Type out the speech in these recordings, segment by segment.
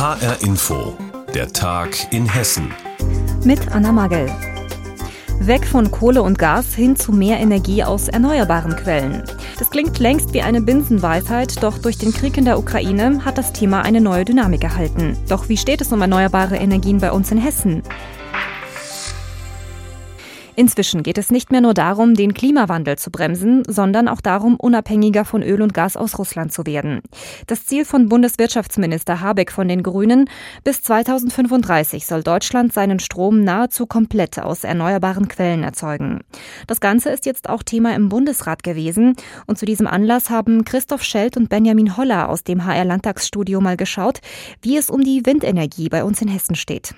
HR Info, der Tag in Hessen. Mit Anna Magel. Weg von Kohle und Gas hin zu mehr Energie aus erneuerbaren Quellen. Das klingt längst wie eine Binsenweisheit, doch durch den Krieg in der Ukraine hat das Thema eine neue Dynamik erhalten. Doch wie steht es um erneuerbare Energien bei uns in Hessen? Inzwischen geht es nicht mehr nur darum, den Klimawandel zu bremsen, sondern auch darum, unabhängiger von Öl und Gas aus Russland zu werden. Das Ziel von Bundeswirtschaftsminister Habeck von den Grünen, bis 2035 soll Deutschland seinen Strom nahezu komplett aus erneuerbaren Quellen erzeugen. Das Ganze ist jetzt auch Thema im Bundesrat gewesen und zu diesem Anlass haben Christoph Schelt und Benjamin Holler aus dem HR Landtagsstudio mal geschaut, wie es um die Windenergie bei uns in Hessen steht.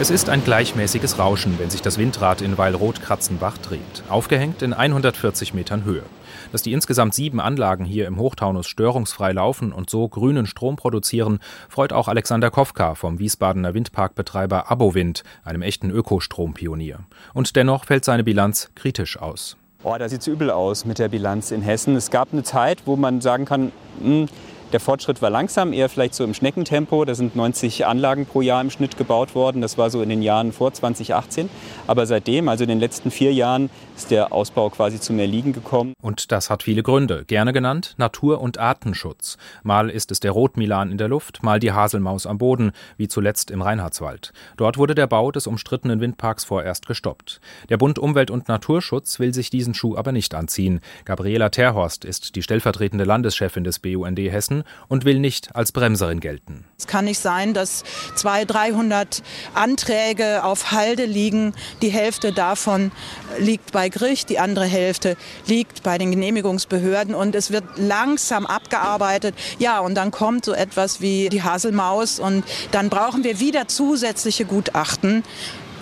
Es ist ein gleichmäßiges Rauschen, wenn sich das Windrad in Weilroth-Kratzenbach dreht, aufgehängt in 140 Metern Höhe. Dass die insgesamt sieben Anlagen hier im Hochtaunus störungsfrei laufen und so grünen Strom produzieren, freut auch Alexander Kofka vom Wiesbadener Windparkbetreiber Abowind, einem echten Ökostrompionier. Und dennoch fällt seine Bilanz kritisch aus. Oh, da sieht es übel aus mit der Bilanz in Hessen. Es gab eine Zeit, wo man sagen kann, mh, hm, der Fortschritt war langsam, eher vielleicht so im Schneckentempo. Da sind 90 Anlagen pro Jahr im Schnitt gebaut worden. Das war so in den Jahren vor 2018. Aber seitdem, also in den letzten vier Jahren, ist der Ausbau quasi zu mehr Liegen gekommen. Und das hat viele Gründe. Gerne genannt Natur- und Artenschutz. Mal ist es der Rotmilan in der Luft, mal die Haselmaus am Boden, wie zuletzt im Reinhardswald. Dort wurde der Bau des umstrittenen Windparks vorerst gestoppt. Der Bund Umwelt- und Naturschutz will sich diesen Schuh aber nicht anziehen. Gabriela Terhorst ist die stellvertretende Landeschefin des BUND Hessen und will nicht als Bremserin gelten. Es kann nicht sein, dass 200, 300 Anträge auf Halde liegen. Die Hälfte davon liegt bei Gericht, die andere Hälfte liegt bei den Genehmigungsbehörden und es wird langsam abgearbeitet. Ja, und dann kommt so etwas wie die Haselmaus und dann brauchen wir wieder zusätzliche Gutachten.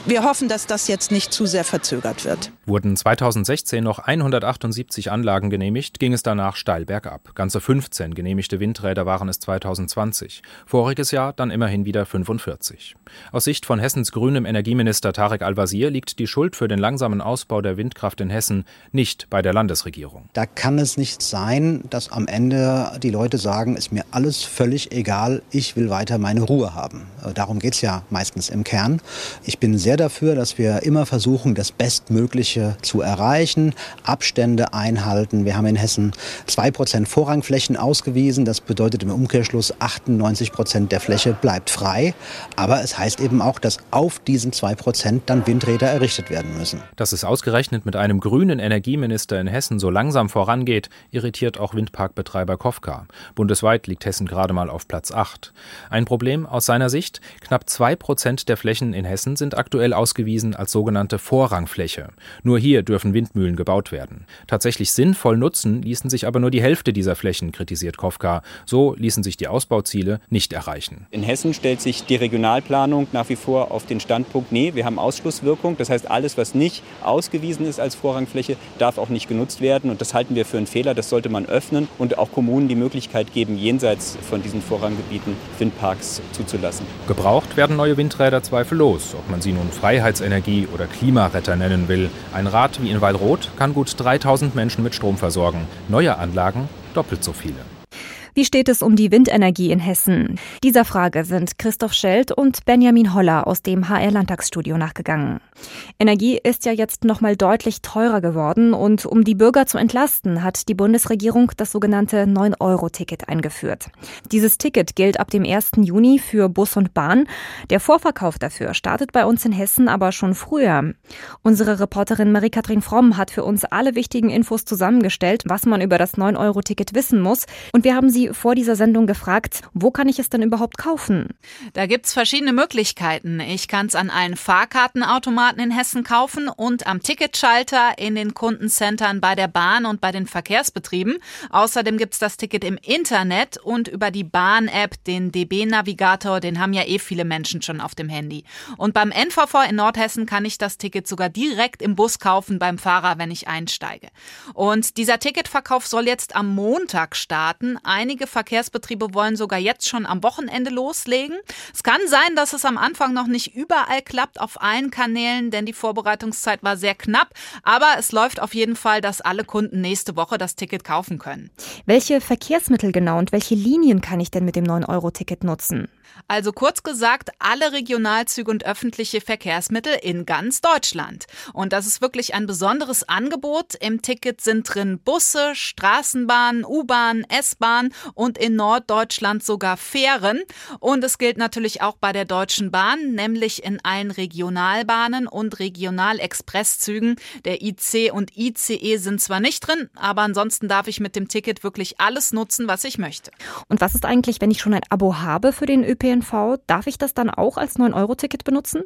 Wir hoffen, dass das jetzt nicht zu sehr verzögert wird. Wurden 2016 noch 178 Anlagen genehmigt, ging es danach steil bergab. Ganze 15 genehmigte Windräder waren es 2020. Voriges Jahr dann immerhin wieder 45. Aus Sicht von Hessens grünem Energieminister Tarek Al-Wazir liegt die Schuld für den langsamen Ausbau der Windkraft in Hessen nicht bei der Landesregierung. Da kann es nicht sein, dass am Ende die Leute sagen, ist mir alles völlig egal, ich will weiter meine Ruhe haben. Darum geht es ja meistens im Kern. Ich bin sehr dafür, dass wir immer versuchen, das Bestmögliche zu erreichen, Abstände einhalten. Wir haben in Hessen 2% Vorrangflächen ausgewiesen. Das bedeutet im Umkehrschluss 98 Prozent der Fläche bleibt frei. Aber es heißt eben auch, dass auf diesen 2% dann Windräder errichtet werden müssen. Dass es ausgerechnet mit einem grünen Energieminister in Hessen so langsam vorangeht, irritiert auch Windparkbetreiber Kofka. Bundesweit liegt Hessen gerade mal auf Platz 8. Ein Problem aus seiner Sicht, knapp 2% der Flächen in Hessen sind aktuell aktuell ausgewiesen als sogenannte Vorrangfläche. Nur hier dürfen Windmühlen gebaut werden. Tatsächlich sinnvoll nutzen ließen sich aber nur die Hälfte dieser Flächen, kritisiert Kofka. So ließen sich die Ausbauziele nicht erreichen. In Hessen stellt sich die Regionalplanung nach wie vor auf den Standpunkt, nee, wir haben Ausschlusswirkung. Das heißt, alles, was nicht ausgewiesen ist als Vorrangfläche, darf auch nicht genutzt werden. Und das halten wir für einen Fehler. Das sollte man öffnen und auch Kommunen die Möglichkeit geben, jenseits von diesen Vorranggebieten Windparks zuzulassen. Gebraucht werden neue Windräder zweifellos, ob man sie nun Freiheitsenergie oder Klimaretter nennen will. Ein Rad wie in Weilroth kann gut 3000 Menschen mit Strom versorgen. Neue Anlagen doppelt so viele. Wie steht es um die Windenergie in Hessen? Dieser Frage sind Christoph Schelt und Benjamin Holler aus dem HR Landtagsstudio nachgegangen. Energie ist ja jetzt noch mal deutlich teurer geworden und um die Bürger zu entlasten, hat die Bundesregierung das sogenannte 9-Euro-Ticket eingeführt. Dieses Ticket gilt ab dem 1. Juni für Bus und Bahn. Der Vorverkauf dafür startet bei uns in Hessen aber schon früher. Unsere Reporterin Marie-Kathrin Fromm hat für uns alle wichtigen Infos zusammengestellt, was man über das 9-Euro-Ticket wissen muss. Und wir haben sie vor dieser Sendung gefragt, wo kann ich es denn überhaupt kaufen? Da gibt's verschiedene Möglichkeiten. Ich kann es an allen Fahrkartenautomaten in Hessen kaufen und am Ticketschalter in den Kundencentern bei der Bahn und bei den Verkehrsbetrieben. Außerdem gibt's das Ticket im Internet und über die Bahn-App, den DB-Navigator, den haben ja eh viele Menschen schon auf dem Handy. Und beim NVV in Nordhessen kann ich das Ticket sogar direkt im Bus kaufen beim Fahrer, wenn ich einsteige. Und dieser Ticketverkauf soll jetzt am Montag starten. Einige Einige Verkehrsbetriebe wollen sogar jetzt schon am Wochenende loslegen. Es kann sein, dass es am Anfang noch nicht überall klappt auf allen Kanälen, denn die Vorbereitungszeit war sehr knapp. Aber es läuft auf jeden Fall, dass alle Kunden nächste Woche das Ticket kaufen können. Welche Verkehrsmittel genau und welche Linien kann ich denn mit dem 9-Euro-Ticket nutzen? Also kurz gesagt, alle Regionalzüge und öffentliche Verkehrsmittel in ganz Deutschland. Und das ist wirklich ein besonderes Angebot. Im Ticket sind drin Busse, Straßenbahnen, U-Bahn, S-Bahn und in Norddeutschland sogar Fähren. Und es gilt natürlich auch bei der Deutschen Bahn, nämlich in allen Regionalbahnen und Regionalexpresszügen. Der IC und ICE sind zwar nicht drin, aber ansonsten darf ich mit dem Ticket wirklich alles nutzen, was ich möchte. Und was ist eigentlich, wenn ich schon ein Abo habe für den ÖPNV? Darf ich das dann auch als 9-Euro-Ticket benutzen?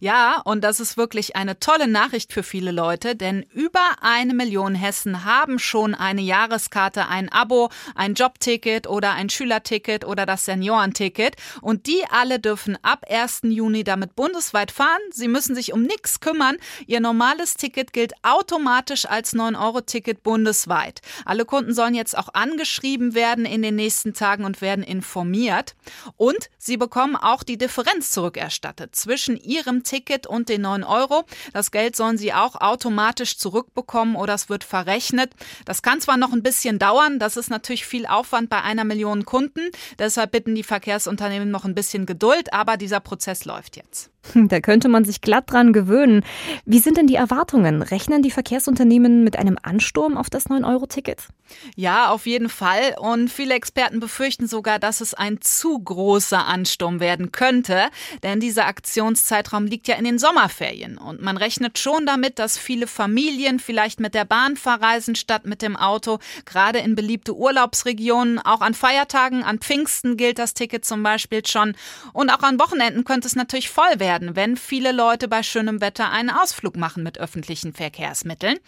Ja, und das ist wirklich eine tolle Nachricht für viele Leute, denn über eine Million Hessen haben schon eine Jahreskarte, ein Abo, ein Jobticket oder ein Schülerticket oder das Seniorenticket. Und die alle dürfen ab 1. Juni damit bundesweit fahren. Sie müssen sich um nichts kümmern. Ihr normales Ticket gilt automatisch als 9-Euro-Ticket bundesweit. Alle Kunden sollen jetzt auch angeschrieben werden in den nächsten Tagen und werden informiert. Und sie bekommen auch die Differenz zurückerstattet zwischen ihrem Ticket und den 9 Euro. Das Geld sollen sie auch automatisch zurückbekommen oder es wird verrechnet. Das kann zwar noch ein bisschen dauern, das ist natürlich viel Aufwand bei einer Million Kunden. Deshalb bitten die Verkehrsunternehmen noch ein bisschen Geduld, aber dieser Prozess läuft jetzt. Da könnte man sich glatt dran gewöhnen. Wie sind denn die Erwartungen? Rechnen die Verkehrsunternehmen mit einem Ansturm auf das 9-Euro-Ticket? Ja, auf jeden Fall. Und viele Experten befürchten sogar, dass es ein zu großer Ansturm werden könnte. Denn dieser Aktionszeitraum liegt ja in den Sommerferien. Und man rechnet schon damit, dass viele Familien vielleicht mit der Bahn verreisen statt mit dem Auto. Gerade in beliebte Urlaubsregionen. Auch an Feiertagen, an Pfingsten gilt das Ticket zum Beispiel schon. Und auch an Wochenenden könnte es natürlich voll werden werden, wenn viele Leute bei schönem Wetter einen Ausflug machen mit öffentlichen Verkehrsmitteln.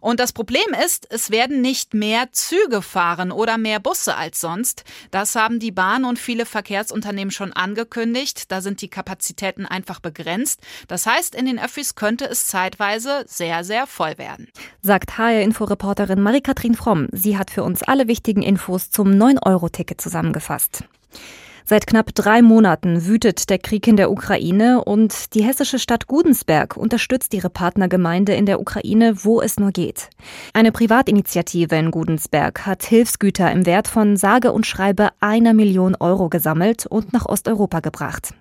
Und das Problem ist, es werden nicht mehr Züge fahren oder mehr Busse als sonst. Das haben die Bahn und viele Verkehrsunternehmen schon angekündigt. Da sind die Kapazitäten einfach begrenzt. Das heißt, in den Öffis könnte es zeitweise sehr, sehr voll werden. Sagt HR-Inforeporterin Marie-Kathrin Fromm. Sie hat für uns alle wichtigen Infos zum 9-Euro-Ticket zusammengefasst. Seit knapp drei Monaten wütet der Krieg in der Ukraine und die hessische Stadt Gudensberg unterstützt ihre Partnergemeinde in der Ukraine, wo es nur geht. Eine Privatinitiative in Gudensberg hat Hilfsgüter im Wert von sage und schreibe einer Million Euro gesammelt und nach Osteuropa gebracht.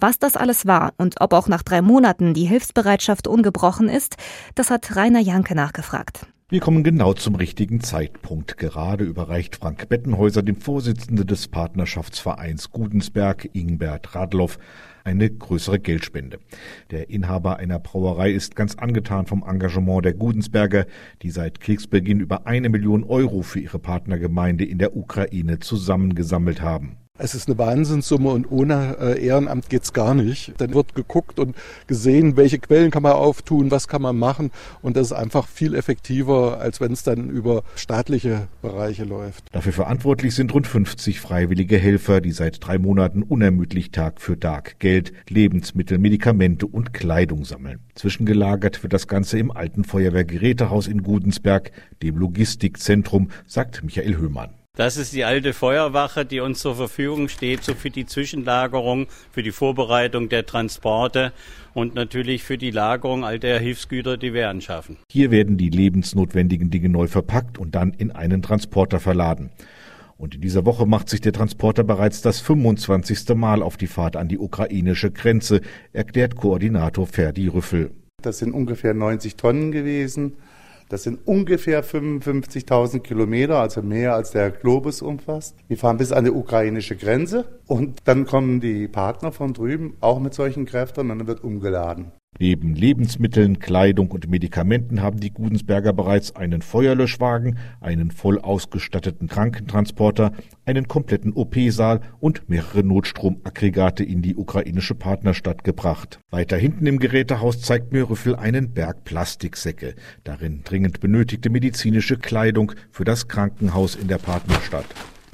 Was das alles war und ob auch nach drei Monaten die Hilfsbereitschaft ungebrochen ist, das hat Rainer Janke nachgefragt. Wir kommen genau zum richtigen Zeitpunkt. Gerade überreicht Frank Bettenhäuser, dem Vorsitzenden des Partnerschaftsvereins Gudensberg, Ingbert Radloff, eine größere Geldspende. Der Inhaber einer Brauerei ist ganz angetan vom Engagement der Gudensberger, die seit Kriegsbeginn über eine Million Euro für ihre Partnergemeinde in der Ukraine zusammengesammelt haben. Es ist eine Wahnsinnssumme und ohne äh, Ehrenamt geht's gar nicht. Dann wird geguckt und gesehen, welche Quellen kann man auftun, was kann man machen. Und das ist einfach viel effektiver, als wenn es dann über staatliche Bereiche läuft. Dafür verantwortlich sind rund 50 freiwillige Helfer, die seit drei Monaten unermüdlich Tag für Tag Geld, Lebensmittel, Medikamente und Kleidung sammeln. Zwischengelagert wird das Ganze im alten Feuerwehrgerätehaus in Gudensberg, dem Logistikzentrum, sagt Michael Höhmann. Das ist die alte Feuerwache, die uns zur Verfügung steht, so für die Zwischenlagerung, für die Vorbereitung der Transporte und natürlich für die Lagerung all der Hilfsgüter, die wir anschaffen. Hier werden die lebensnotwendigen Dinge neu verpackt und dann in einen Transporter verladen. Und in dieser Woche macht sich der Transporter bereits das 25. Mal auf die Fahrt an die ukrainische Grenze, erklärt Koordinator Ferdi Rüffel. Das sind ungefähr 90 Tonnen gewesen. Das sind ungefähr 55.000 Kilometer, also mehr als der Globus umfasst. Wir fahren bis an die ukrainische Grenze und dann kommen die Partner von drüben auch mit solchen Kräften und dann wird umgeladen. Neben Lebensmitteln, Kleidung und Medikamenten haben die Gudensberger bereits einen Feuerlöschwagen, einen voll ausgestatteten Krankentransporter, einen kompletten OP-Saal und mehrere Notstromaggregate in die ukrainische Partnerstadt gebracht. Weiter hinten im Gerätehaus zeigt mir Rüffel einen Berg Plastiksäcke, darin dringend benötigte medizinische Kleidung für das Krankenhaus in der Partnerstadt.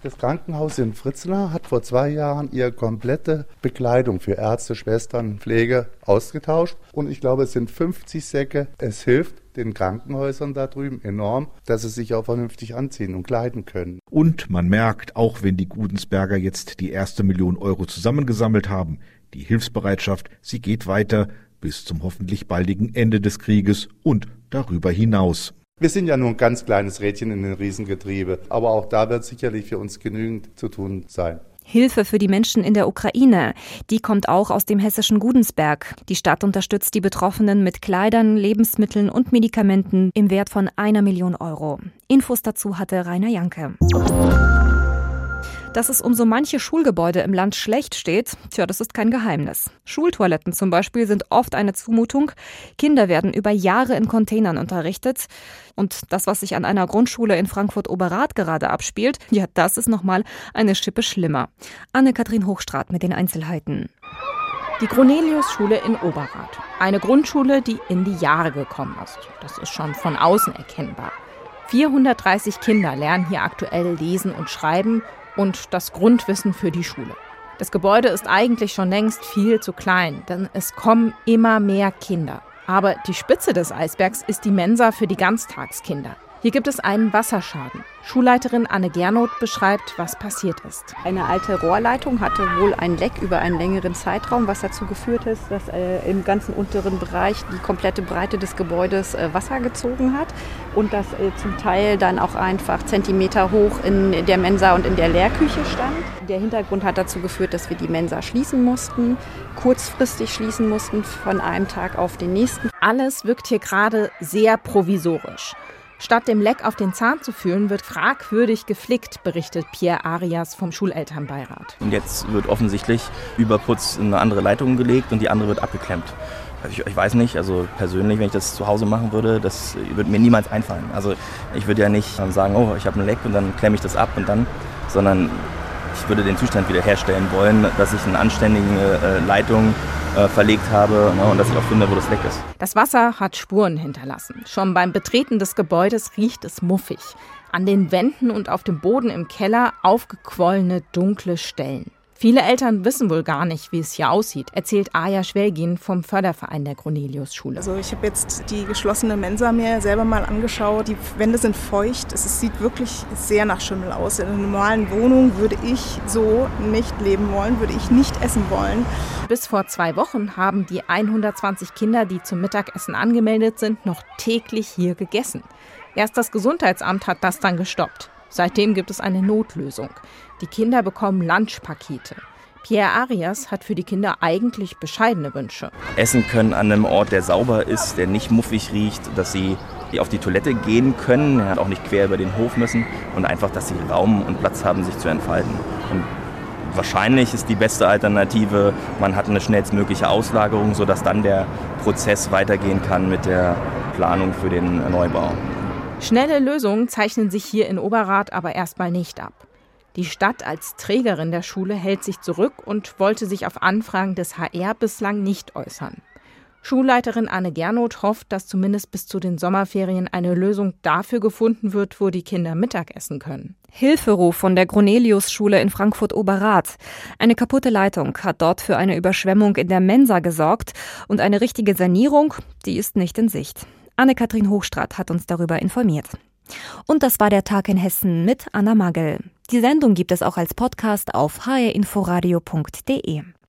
Das Krankenhaus in Fritzlar hat vor zwei Jahren ihre komplette Bekleidung für Ärzte, Schwestern, Pflege ausgetauscht. Und ich glaube, es sind 50 Säcke. Es hilft den Krankenhäusern da drüben enorm, dass sie sich auch vernünftig anziehen und kleiden können. Und man merkt, auch wenn die Gudensberger jetzt die erste Million Euro zusammengesammelt haben, die Hilfsbereitschaft, sie geht weiter bis zum hoffentlich baldigen Ende des Krieges und darüber hinaus. Wir sind ja nur ein ganz kleines Rädchen in den Riesengetriebe, aber auch da wird sicherlich für uns genügend zu tun sein. Hilfe für die Menschen in der Ukraine. Die kommt auch aus dem hessischen Gudensberg. Die Stadt unterstützt die Betroffenen mit Kleidern, Lebensmitteln und Medikamenten im Wert von einer Million Euro. Infos dazu hatte Rainer Janke. Dass es um so manche Schulgebäude im Land schlecht steht, tja, das ist kein Geheimnis. Schultoiletten zum Beispiel sind oft eine Zumutung. Kinder werden über Jahre in Containern unterrichtet. Und das, was sich an einer Grundschule in Frankfurt-Oberrath gerade abspielt, ja, das ist nochmal eine Schippe schlimmer. Anne-Kathrin Hochstrat mit den Einzelheiten. Die Cornelius-Schule in Oberrath. Eine Grundschule, die in die Jahre gekommen ist. Das ist schon von außen erkennbar. 430 Kinder lernen hier aktuell lesen und schreiben und das Grundwissen für die Schule. Das Gebäude ist eigentlich schon längst viel zu klein, denn es kommen immer mehr Kinder. Aber die Spitze des Eisbergs ist die Mensa für die Ganztagskinder. Hier gibt es einen Wasserschaden. Schulleiterin Anne Gernot beschreibt, was passiert ist. Eine alte Rohrleitung hatte wohl ein Leck über einen längeren Zeitraum, was dazu geführt ist, dass äh, im ganzen unteren Bereich die komplette Breite des Gebäudes äh, Wasser gezogen hat und das äh, zum Teil dann auch einfach Zentimeter hoch in der Mensa und in der Lehrküche stand. Der Hintergrund hat dazu geführt, dass wir die Mensa schließen mussten, kurzfristig schließen mussten, von einem Tag auf den nächsten. Alles wirkt hier gerade sehr provisorisch. Statt dem Leck auf den Zahn zu fühlen, wird fragwürdig geflickt, berichtet Pierre Arias vom Schulelternbeirat. Und jetzt wird offensichtlich über Putz eine andere Leitung gelegt und die andere wird abgeklemmt. Also ich, ich, weiß nicht, also persönlich, wenn ich das zu Hause machen würde, das würde mir niemals einfallen. Also ich würde ja nicht sagen, oh, ich habe ein Leck und dann klemme ich das ab und dann, sondern ich würde den Zustand wiederherstellen wollen, dass ich eine anständige äh, Leitung äh, verlegt habe ne, und dass ich auch finde, wo das Leck ist. Das Wasser hat Spuren hinterlassen. Schon beim Betreten des Gebäudes riecht es muffig. An den Wänden und auf dem Boden im Keller aufgequollene dunkle Stellen. Viele Eltern wissen wohl gar nicht, wie es hier aussieht, erzählt Aja Schwelgin vom Förderverein der Cornelius-Schule. Also ich habe jetzt die geschlossene Mensa mir selber mal angeschaut. Die Wände sind feucht. Es sieht wirklich sehr nach Schimmel aus. In einer normalen Wohnung würde ich so nicht leben wollen, würde ich nicht essen wollen. Bis vor zwei Wochen haben die 120 Kinder, die zum Mittagessen angemeldet sind, noch täglich hier gegessen. Erst das Gesundheitsamt hat das dann gestoppt. Seitdem gibt es eine Notlösung. Die Kinder bekommen Lunchpakete. Pierre Arias hat für die Kinder eigentlich bescheidene Wünsche. Essen können an einem Ort, der sauber ist, der nicht muffig riecht, dass sie auf die Toilette gehen können, auch nicht quer über den Hof müssen und einfach, dass sie Raum und Platz haben, sich zu entfalten. Und wahrscheinlich ist die beste Alternative, man hat eine schnellstmögliche Auslagerung, sodass dann der Prozess weitergehen kann mit der Planung für den Neubau. Schnelle Lösungen zeichnen sich hier in Oberrat aber erstmal nicht ab. Die Stadt als Trägerin der Schule hält sich zurück und wollte sich auf Anfragen des HR bislang nicht äußern. Schulleiterin Anne Gernot hofft, dass zumindest bis zu den Sommerferien eine Lösung dafür gefunden wird, wo die Kinder Mittag essen können. Hilferuf von der Cornelius-Schule in Frankfurt-Oberrath. Eine kaputte Leitung hat dort für eine Überschwemmung in der Mensa gesorgt und eine richtige Sanierung, die ist nicht in Sicht. Anne-Kathrin Hochstrat hat uns darüber informiert. Und das war der Tag in Hessen mit Anna Magel. Die Sendung gibt es auch als Podcast auf hrinforadio.de.